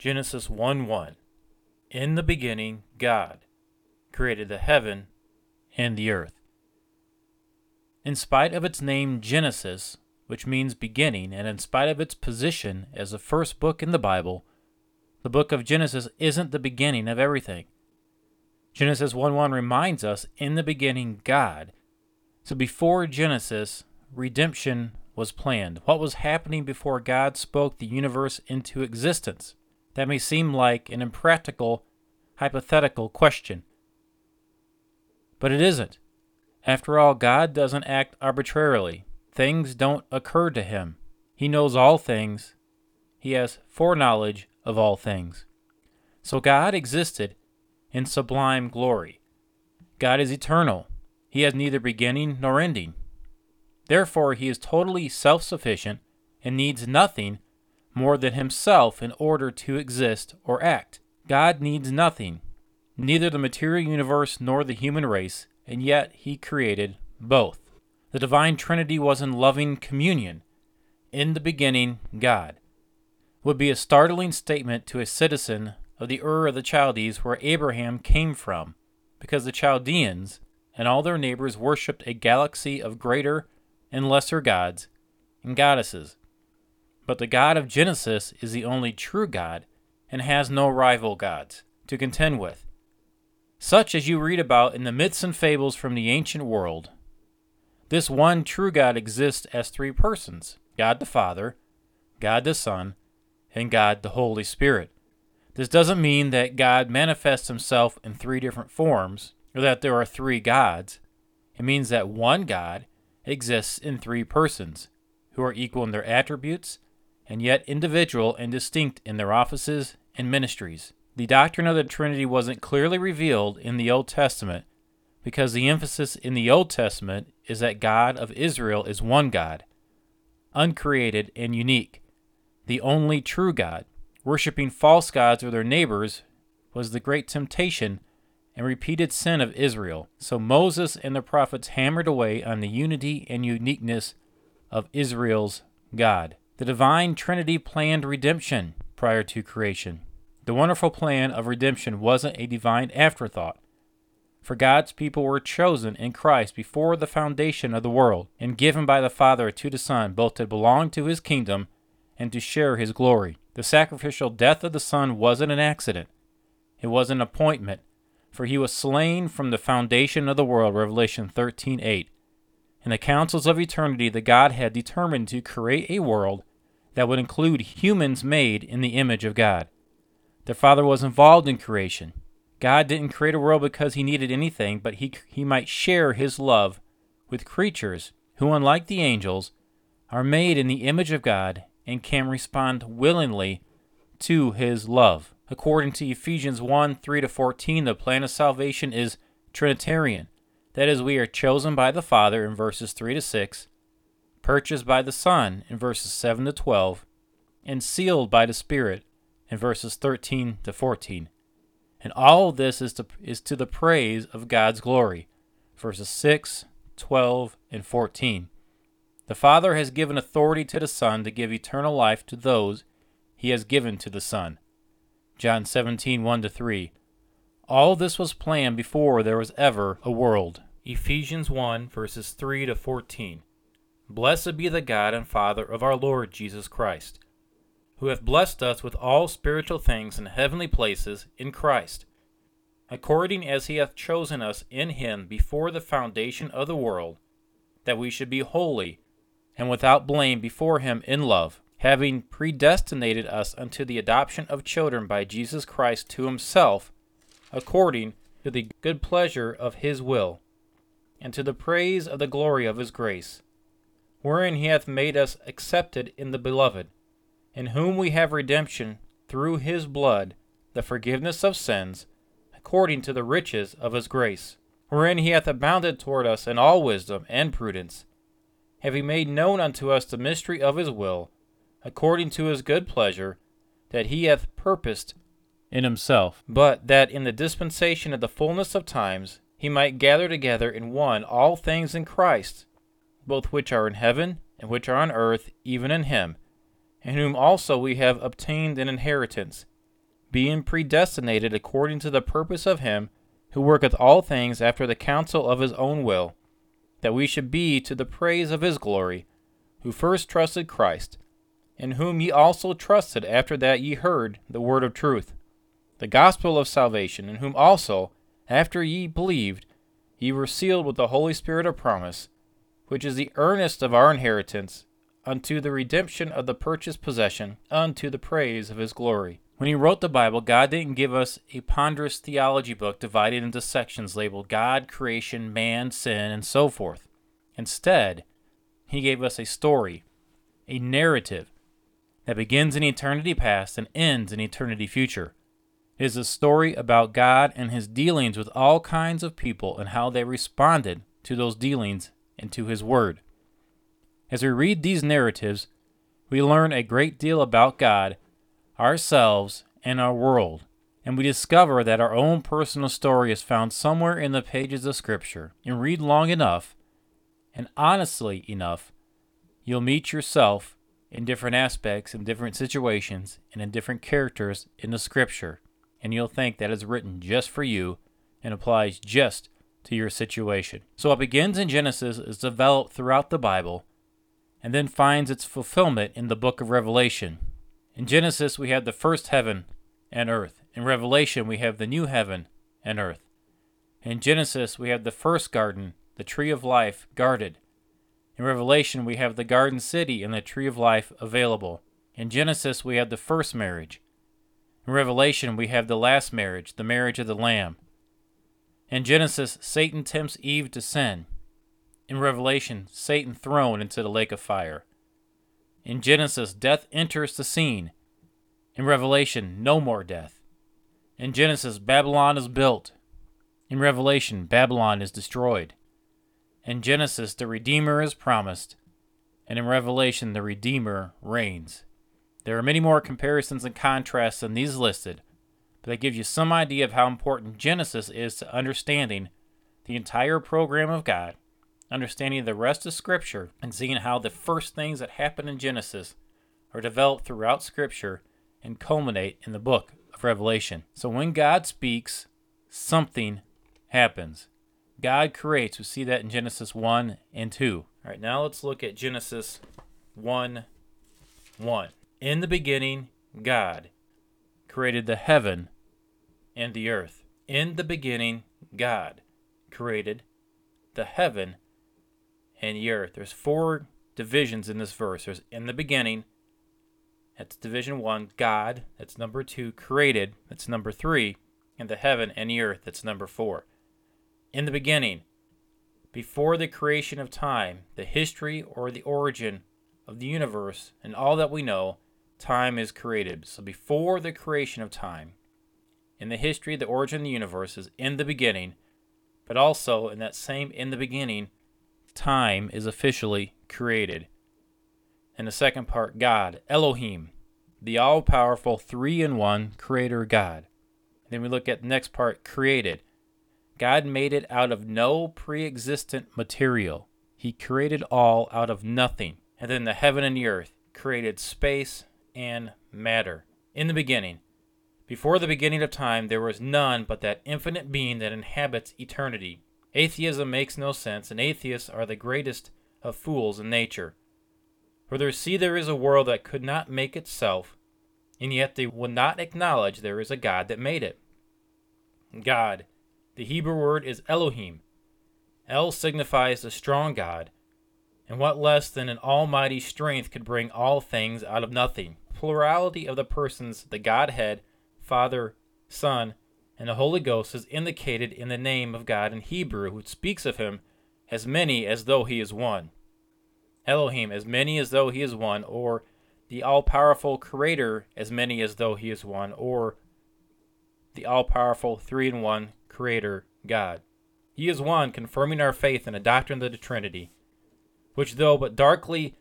Genesis 1 1. In the beginning, God created the heaven and the earth. In spite of its name Genesis, which means beginning, and in spite of its position as the first book in the Bible, the book of Genesis isn't the beginning of everything. Genesis 1 1 reminds us in the beginning, God. So before Genesis, redemption was planned. What was happening before God spoke the universe into existence? That may seem like an impractical, hypothetical question. But it isn't. After all, God doesn't act arbitrarily. Things don't occur to him. He knows all things. He has foreknowledge of all things. So God existed in sublime glory. God is eternal. He has neither beginning nor ending. Therefore, he is totally self sufficient and needs nothing more than himself in order to exist or act. God needs nothing, neither the material universe nor the human race, and yet he created both. The divine Trinity was in loving communion. In the beginning, God. Would be a startling statement to a citizen of the Ur of the Chaldees where Abraham came from, because the Chaldeans and all their neighbors worshipped a galaxy of greater and lesser gods and goddesses. But the God of Genesis is the only true God and has no rival gods to contend with, such as you read about in the myths and fables from the ancient world. This one true God exists as three persons God the Father, God the Son, and God the Holy Spirit. This doesn't mean that God manifests himself in three different forms or that there are three gods. It means that one God exists in three persons who are equal in their attributes and yet individual and distinct in their offices and ministries. The doctrine of the Trinity wasn't clearly revealed in the Old Testament because the emphasis in the Old Testament is that God of Israel is one God, uncreated and unique, the only true God. Worshipping false gods or their neighbors was the great temptation and repeated sin of Israel. So Moses and the prophets hammered away on the unity and uniqueness of Israel's God. The divine Trinity planned redemption prior to creation. The wonderful plan of redemption wasn't a divine afterthought. For God's people were chosen in Christ before the foundation of the world, and given by the Father to the Son both to belong to his kingdom and to share his glory. The sacrificial death of the Son wasn't an accident, it was an appointment, for he was slain from the foundation of the world, Revelation 13:8. In the councils of eternity, the God had determined to create a world that would include humans made in the image of God. Their Father was involved in creation. God didn't create a world because he needed anything, but he, he might share his love with creatures who, unlike the angels, are made in the image of God and can respond willingly to his love. According to Ephesians 1 3 to 14, the plan of salvation is Trinitarian. That is, we are chosen by the Father in verses 3 to 6, purchased by the Son in verses 7 to 12, and sealed by the Spirit in verses 13 to 14. And all of this is to, is to the praise of God's glory, verses 6, 12, and 14. The Father has given authority to the Son to give eternal life to those he has given to the Son. John 17, 1 3. All this was planned before there was ever a world. Ephesians 1, verses 3 to 14. Blessed be the God and Father of our Lord Jesus Christ, who hath blessed us with all spiritual things in heavenly places in Christ, according as he hath chosen us in him before the foundation of the world, that we should be holy and without blame before him in love, having predestinated us unto the adoption of children by Jesus Christ to himself, according to the good pleasure of his will, and to the praise of the glory of his grace wherein he hath made us accepted in the beloved, in whom we have redemption through his blood, the forgiveness of sins, according to the riches of his grace, wherein he hath abounded toward us in all wisdom and prudence, having made known unto us the mystery of his will, according to his good pleasure, that he hath purposed in himself, but that in the dispensation of the fullness of times he might gather together in one all things in Christ both which are in heaven and which are on earth, even in him, in whom also we have obtained an inheritance, being predestinated according to the purpose of him who worketh all things after the counsel of his own will, that we should be to the praise of his glory, who first trusted Christ, in whom ye also trusted after that ye heard the word of truth, the gospel of salvation, in whom also, after ye believed, ye were sealed with the Holy Spirit of promise, which is the earnest of our inheritance, unto the redemption of the purchased possession, unto the praise of his glory. When he wrote the Bible, God didn't give us a ponderous theology book divided into sections labeled God, creation, man, sin, and so forth. Instead, he gave us a story, a narrative that begins in eternity past and ends in eternity future. It is a story about God and his dealings with all kinds of people and how they responded to those dealings and to his word. As we read these narratives, we learn a great deal about God, ourselves, and our world, and we discover that our own personal story is found somewhere in the pages of Scripture. And read long enough, and honestly enough, you'll meet yourself in different aspects, in different situations, and in different characters in the Scripture and you'll think that is written just for you and applies just to your situation. So what begins in Genesis is developed throughout the Bible and then finds its fulfillment in the book of Revelation. In Genesis, we have the first heaven and earth. In Revelation, we have the new heaven and earth. In Genesis, we have the first garden, the tree of life, guarded. In Revelation, we have the garden city and the tree of life available. In Genesis, we have the first marriage. In Revelation, we have the last marriage, the marriage of the Lamb. In Genesis, Satan tempts Eve to sin. In Revelation, Satan thrown into the lake of fire. In Genesis, death enters the scene. In Revelation, no more death. In Genesis, Babylon is built. In Revelation, Babylon is destroyed. In Genesis, the Redeemer is promised. And in Revelation, the Redeemer reigns. There are many more comparisons and contrasts than these listed, but that gives you some idea of how important Genesis is to understanding the entire program of God, understanding the rest of Scripture, and seeing how the first things that happen in Genesis are developed throughout Scripture and culminate in the book of Revelation. So when God speaks, something happens. God creates. We see that in Genesis 1 and 2. All right, now let's look at Genesis 1 1. In the beginning, God created the heaven and the earth. In the beginning, God created the heaven and the earth. There's four divisions in this verse. There's in the beginning, that's division one, God, that's number two, created, that's number three, and the heaven and the earth, that's number four. In the beginning, before the creation of time, the history or the origin of the universe and all that we know time is created. So before the creation of time, in the history, the origin of the universe is in the beginning, but also in that same in the beginning, time is officially created. And the second part, God, Elohim, the all powerful three in one creator God. And then we look at the next part, created. God made it out of no pre existent material. He created all out of nothing. And then the heaven and the earth created space and matter. In the beginning, before the beginning of time, there was none but that infinite being that inhabits eternity. Atheism makes no sense, and atheists are the greatest of fools in nature. For they see there is a world that could not make itself, and yet they will not acknowledge there is a God that made it. God, the Hebrew word is Elohim. El signifies the strong God, and what less than an almighty strength could bring all things out of nothing? Plurality of the persons, the Godhead, Father, Son, and the Holy Ghost is indicated in the name of God in Hebrew, which speaks of him as many as though he is one. Elohim, as many as though he is one, or the all powerful Creator, as many as though he is one, or the all powerful three in one Creator, God. He is one, confirming our faith in the doctrine of the Trinity which, though but darkly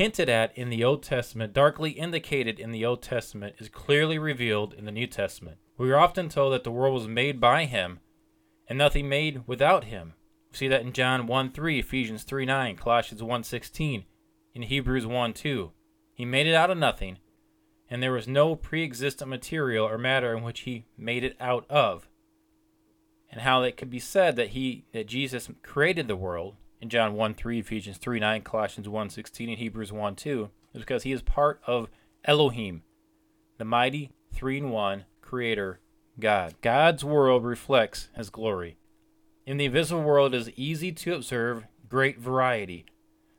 hinted at in the Old Testament, darkly indicated in the Old Testament, is clearly revealed in the New Testament. We are often told that the world was made by him and nothing made without him. We see that in John 1 3, Ephesians 3 9, Colossians 1 16, in Hebrews 1 2. He made it out of nothing, and there was no pre existent material or matter in which he made it out of. And how it could be said that he that Jesus created the world in John 1 3, Ephesians 3 9, Colossians 1 16, and Hebrews 1 2 is because he is part of Elohim, the mighty three in one creator God. God's world reflects his glory. In the invisible world, it is easy to observe great variety.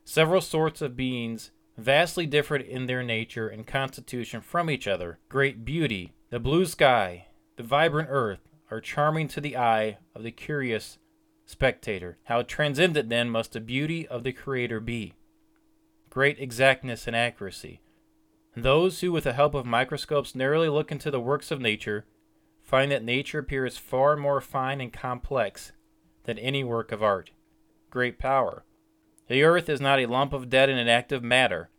Several sorts of beings, vastly different in their nature and constitution from each other. Great beauty, the blue sky, the vibrant earth, are charming to the eye of the curious spectator. How transcendent then must the beauty of the Creator be! Great exactness and accuracy. Those who, with the help of microscopes, narrowly look into the works of nature, find that nature appears far more fine and complex than any work of art. Great power. The earth is not a lump of dead and inactive matter,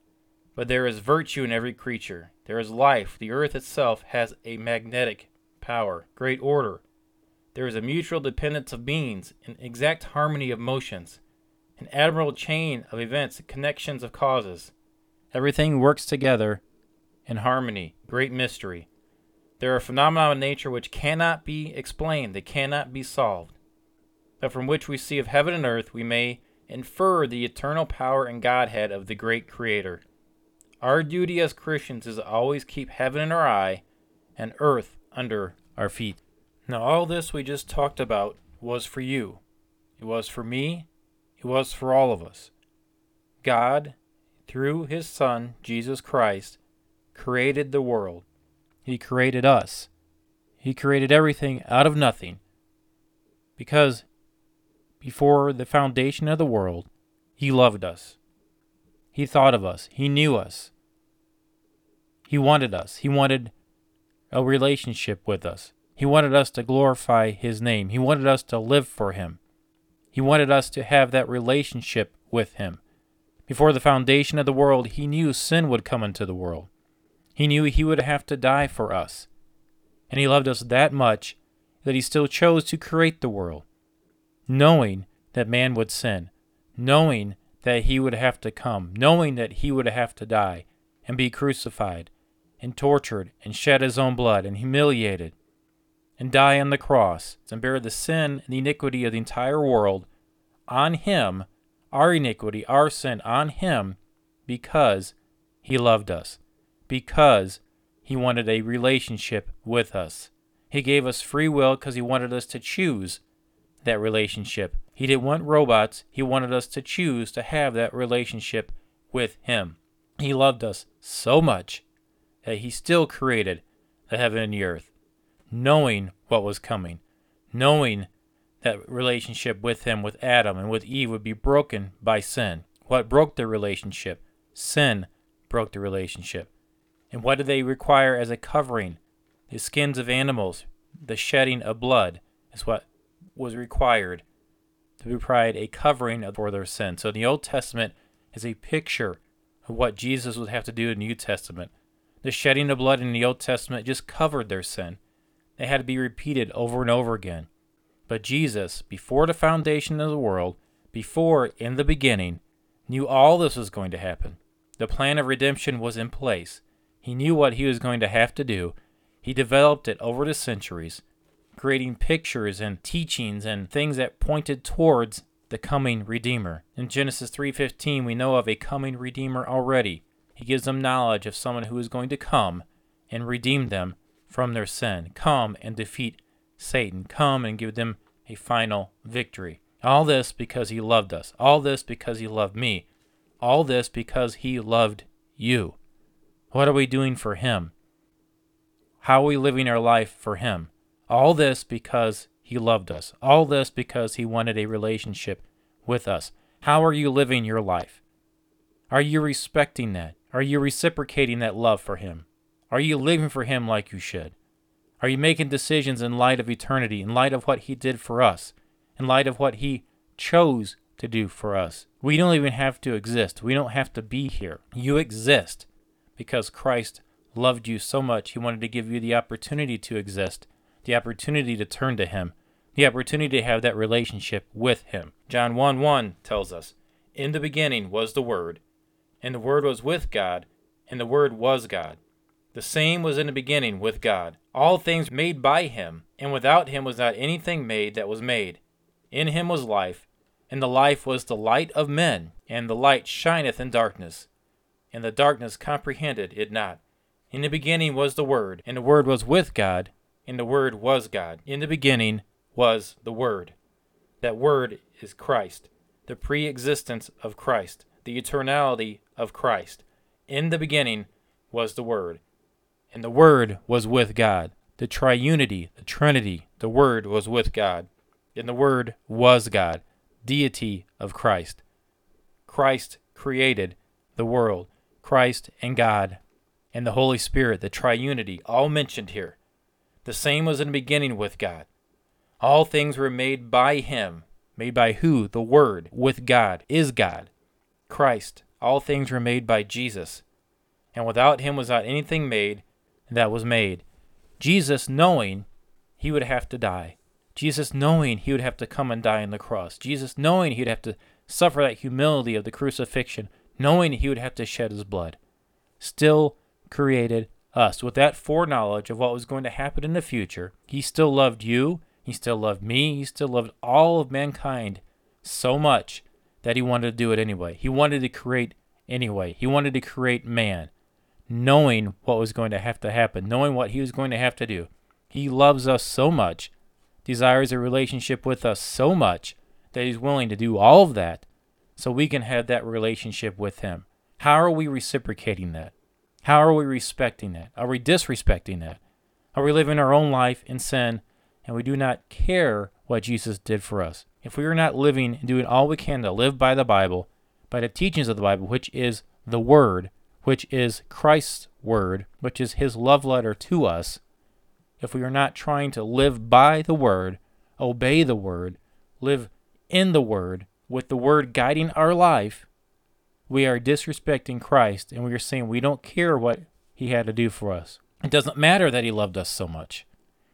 but there is virtue in every creature. There is life. The earth itself has a magnetic power. Great order. There is a mutual dependence of beings, an exact harmony of motions, an admirable chain of events, connections of causes. Everything works together in harmony. Great mystery. There are phenomena of nature which cannot be explained, they cannot be solved, but from which we see of heaven and earth we may infer the eternal power and Godhead of the great Creator. Our duty as Christians is to always keep heaven in our eye and earth under our feet. Now, all this we just talked about was for you. It was for me. It was for all of us. God, through His Son, Jesus Christ, created the world. He created us. He created everything out of nothing. Because before the foundation of the world, He loved us. He thought of us. He knew us. He wanted us. He wanted a relationship with us. He wanted us to glorify His name. He wanted us to live for Him. He wanted us to have that relationship with Him. Before the foundation of the world, He knew sin would come into the world. He knew he would have to die for us. And he loved us that much that he still chose to create the world, knowing that man would sin, knowing that he would have to come, knowing that he would have to die and be crucified and tortured and shed his own blood and humiliated and die on the cross and bear the sin and the iniquity of the entire world on him, our iniquity, our sin on him, because he loved us because he wanted a relationship with us. He gave us free will because he wanted us to choose that relationship. He didn't want robots, he wanted us to choose to have that relationship with him. He loved us so much that he still created the heaven and the earth, knowing what was coming, knowing that relationship with him, with Adam and with Eve, would be broken by sin. What broke the relationship? Sin broke the relationship. And what did they require as a covering? The skins of animals, the shedding of blood is what was required to provide a covering for their sin. So the Old Testament is a picture of what Jesus would have to do in the New Testament. The shedding of blood in the Old Testament just covered their sin. They had to be repeated over and over again. But Jesus, before the foundation of the world, before in the beginning, knew all this was going to happen. The plan of redemption was in place. He knew what he was going to have to do. He developed it over the centuries, creating pictures and teachings and things that pointed towards the coming redeemer. In Genesis 3:15 we know of a coming redeemer already. He gives them knowledge of someone who is going to come and redeem them from their sin. Come and defeat Satan. Come and give them a final victory. All this because he loved us. All this because he loved me. All this because he loved you. What are we doing for Him? How are we living our life for Him? All this because He loved us. All this because He wanted a relationship with us. How are you living your life? Are you respecting that? Are you reciprocating that love for Him? Are you living for Him like you should? Are you making decisions in light of eternity, in light of what He did for us, in light of what He chose to do for us? We don't even have to exist. We don't have to be here. You exist because Christ loved you so much, he wanted to give you the opportunity to exist, the opportunity to turn to him, the opportunity to have that relationship with him. John 1 1 tells us, In the beginning was the Word, and the Word was with God, and the Word was God. The same was in the beginning with God. All things made by him, and without him was not anything made that was made. In him was life, and the life was the light of men, and the light shineth in darkness, and the darkness comprehended it not. In the beginning was the Word, and the Word was with God, and the Word was God. In the beginning was the Word. That Word is Christ, the pre existence of Christ, the eternality of Christ. In the beginning was the Word, and the Word was with God. The triunity, the Trinity, the Word was with God, and the Word was God, deity of Christ. Christ created the world. Christ and God and the Holy Spirit, the triunity, all mentioned here. The same was in the beginning with God. All things were made by Him. Made by who? The Word, with God, is God. Christ. All things were made by Jesus. And without Him was not anything made that was made. Jesus, knowing He would have to die. Jesus, knowing He would have to come and die on the cross. Jesus, knowing He would have to suffer that humility of the crucifixion, knowing He would have to shed His blood. Still created us. With that foreknowledge of what was going to happen in the future, he still loved you, he still loved me, he still loved all of mankind so much that he wanted to do it anyway. He wanted to create anyway. He wanted to create man, knowing what was going to have to happen, knowing what he was going to have to do. He loves us so much, desires a relationship with us so much that he's willing to do all of that so we can have that relationship with him. How are we reciprocating that? How are we respecting that? Are we disrespecting that? Are we living our own life in sin and we do not care what Jesus did for us? If we are not living and doing all we can to live by the Bible, by the teachings of the Bible, which is the Word, which is Christ's Word, which is His love letter to us, if we are not trying to live by the Word, obey the Word, live in the Word, with the Word guiding our life, we are disrespecting Christ and we are saying we don't care what he had to do for us. It doesn't matter that he loved us so much.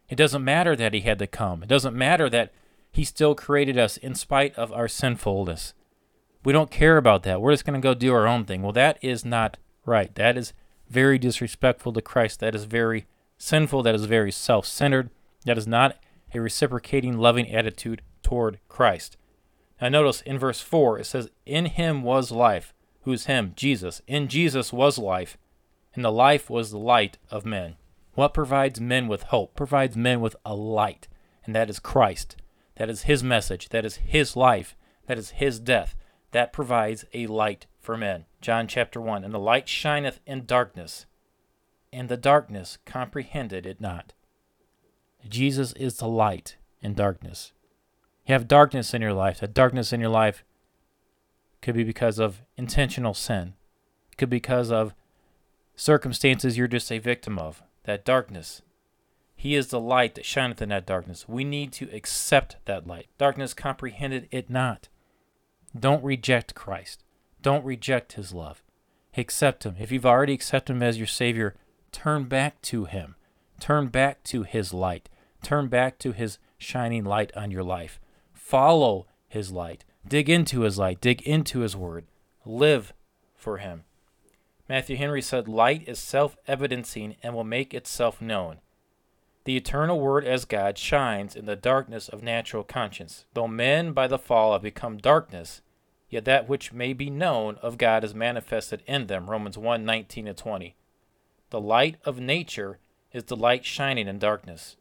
It doesn't matter that he had to come. It doesn't matter that he still created us in spite of our sinfulness. We don't care about that. We're just going to go do our own thing. Well, that is not right. That is very disrespectful to Christ. That is very sinful. That is very self centered. That is not a reciprocating, loving attitude toward Christ. Now, notice in verse 4, it says, In him was life, who's him, Jesus. In Jesus was life, and the life was the light of men. What provides men with hope? Provides men with a light, and that is Christ. That is his message. That is his life. That is his death. That provides a light for men. John chapter 1 And the light shineth in darkness, and the darkness comprehended it not. Jesus is the light in darkness. You have darkness in your life. That darkness in your life could be because of intentional sin. It could be because of circumstances you're just a victim of. That darkness. He is the light that shineth in that darkness. We need to accept that light. Darkness comprehended it not. Don't reject Christ. Don't reject his love. Accept him. If you've already accepted him as your Savior, turn back to him. Turn back to his light. Turn back to his shining light on your life. Follow his light. Dig into his light, dig into his word, live for him. Matthew Henry said, Light is self evidencing and will make itself known. The eternal word as God shines in the darkness of natural conscience. Though men by the fall have become darkness, yet that which may be known of God is manifested in them. Romans 1 19 and 20. The light of nature is the light shining in darkness.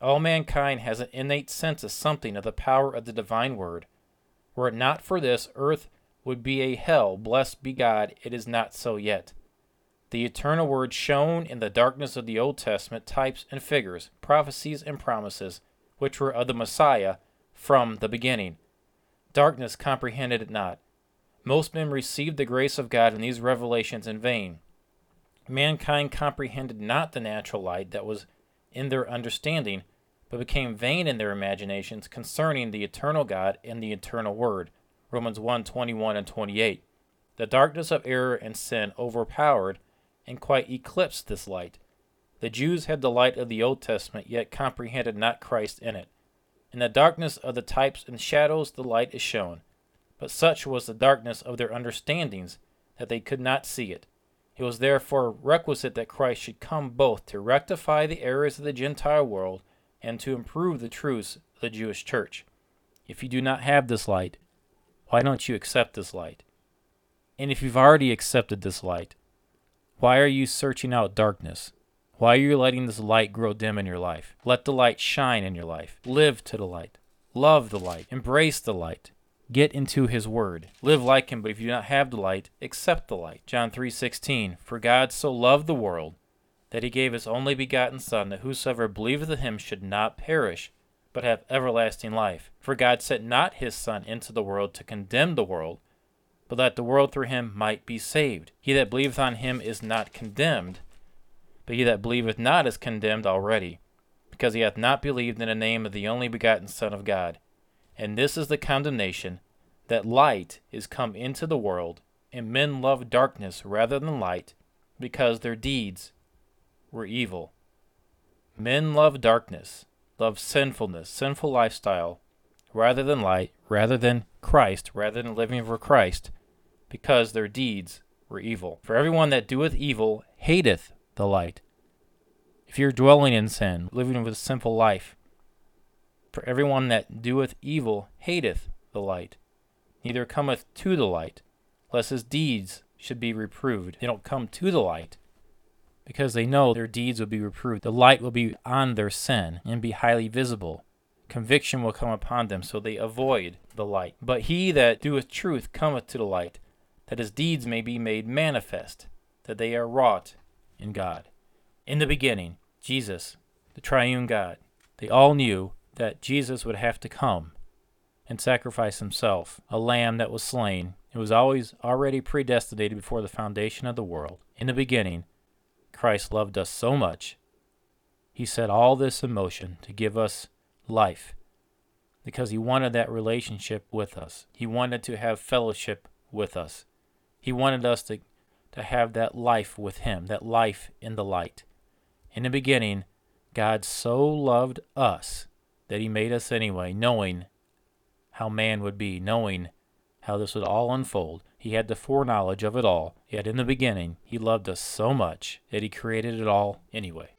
All mankind has an innate sense of something of the power of the divine word. Were it not for this, earth would be a hell. Blessed be God, it is not so yet. The eternal word shone in the darkness of the Old Testament types and figures, prophecies and promises, which were of the Messiah from the beginning. Darkness comprehended it not. Most men received the grace of God in these revelations in vain. Mankind comprehended not the natural light that was in their understanding, but became vain in their imaginations concerning the eternal God and the eternal Word. Romans 1 21 and 28. The darkness of error and sin overpowered and quite eclipsed this light. The Jews had the light of the Old Testament, yet comprehended not Christ in it. In the darkness of the types and shadows the light is shown. But such was the darkness of their understandings that they could not see it. It was therefore requisite that Christ should come both to rectify the errors of the Gentile world and to improve the truths of the Jewish church. If you do not have this light, why don't you accept this light? And if you've already accepted this light, why are you searching out darkness? Why are you letting this light grow dim in your life? Let the light shine in your life. Live to the light. Love the light. Embrace the light. Get into his word. Live like him, but if you do not have the light, accept the light. John 3:16 For God so loved the world that he gave his only begotten son that whosoever believeth in him should not perish but have everlasting life. For God sent not his son into the world to condemn the world, but that the world through him might be saved. He that believeth on him is not condemned, but he that believeth not is condemned already, because he hath not believed in the name of the only begotten Son of God. And this is the condemnation that light is come into the world, and men love darkness rather than light, because their deeds were evil. Men love darkness, love sinfulness, sinful lifestyle, rather than light, rather than Christ, rather than living for Christ, because their deeds were evil. For everyone that doeth evil hateth the light. If you're dwelling in sin, living with a sinful life, for everyone that doeth evil hateth the light, neither cometh to the light, lest his deeds should be reproved. They don't come to the light because they know their deeds will be reproved. The light will be on their sin and be highly visible. Conviction will come upon them, so they avoid the light. But he that doeth truth cometh to the light, that his deeds may be made manifest, that they are wrought in God. In the beginning, Jesus, the triune God, they all knew that Jesus would have to come and sacrifice himself, a lamb that was slain. It was always already predestinated before the foundation of the world. In the beginning, Christ loved us so much, he set all this in motion to give us life because he wanted that relationship with us. He wanted to have fellowship with us. He wanted us to, to have that life with him, that life in the light. In the beginning, God so loved us that he made us anyway, knowing how man would be, knowing how this would all unfold. He had the foreknowledge of it all, yet in the beginning he loved us so much that he created it all anyway.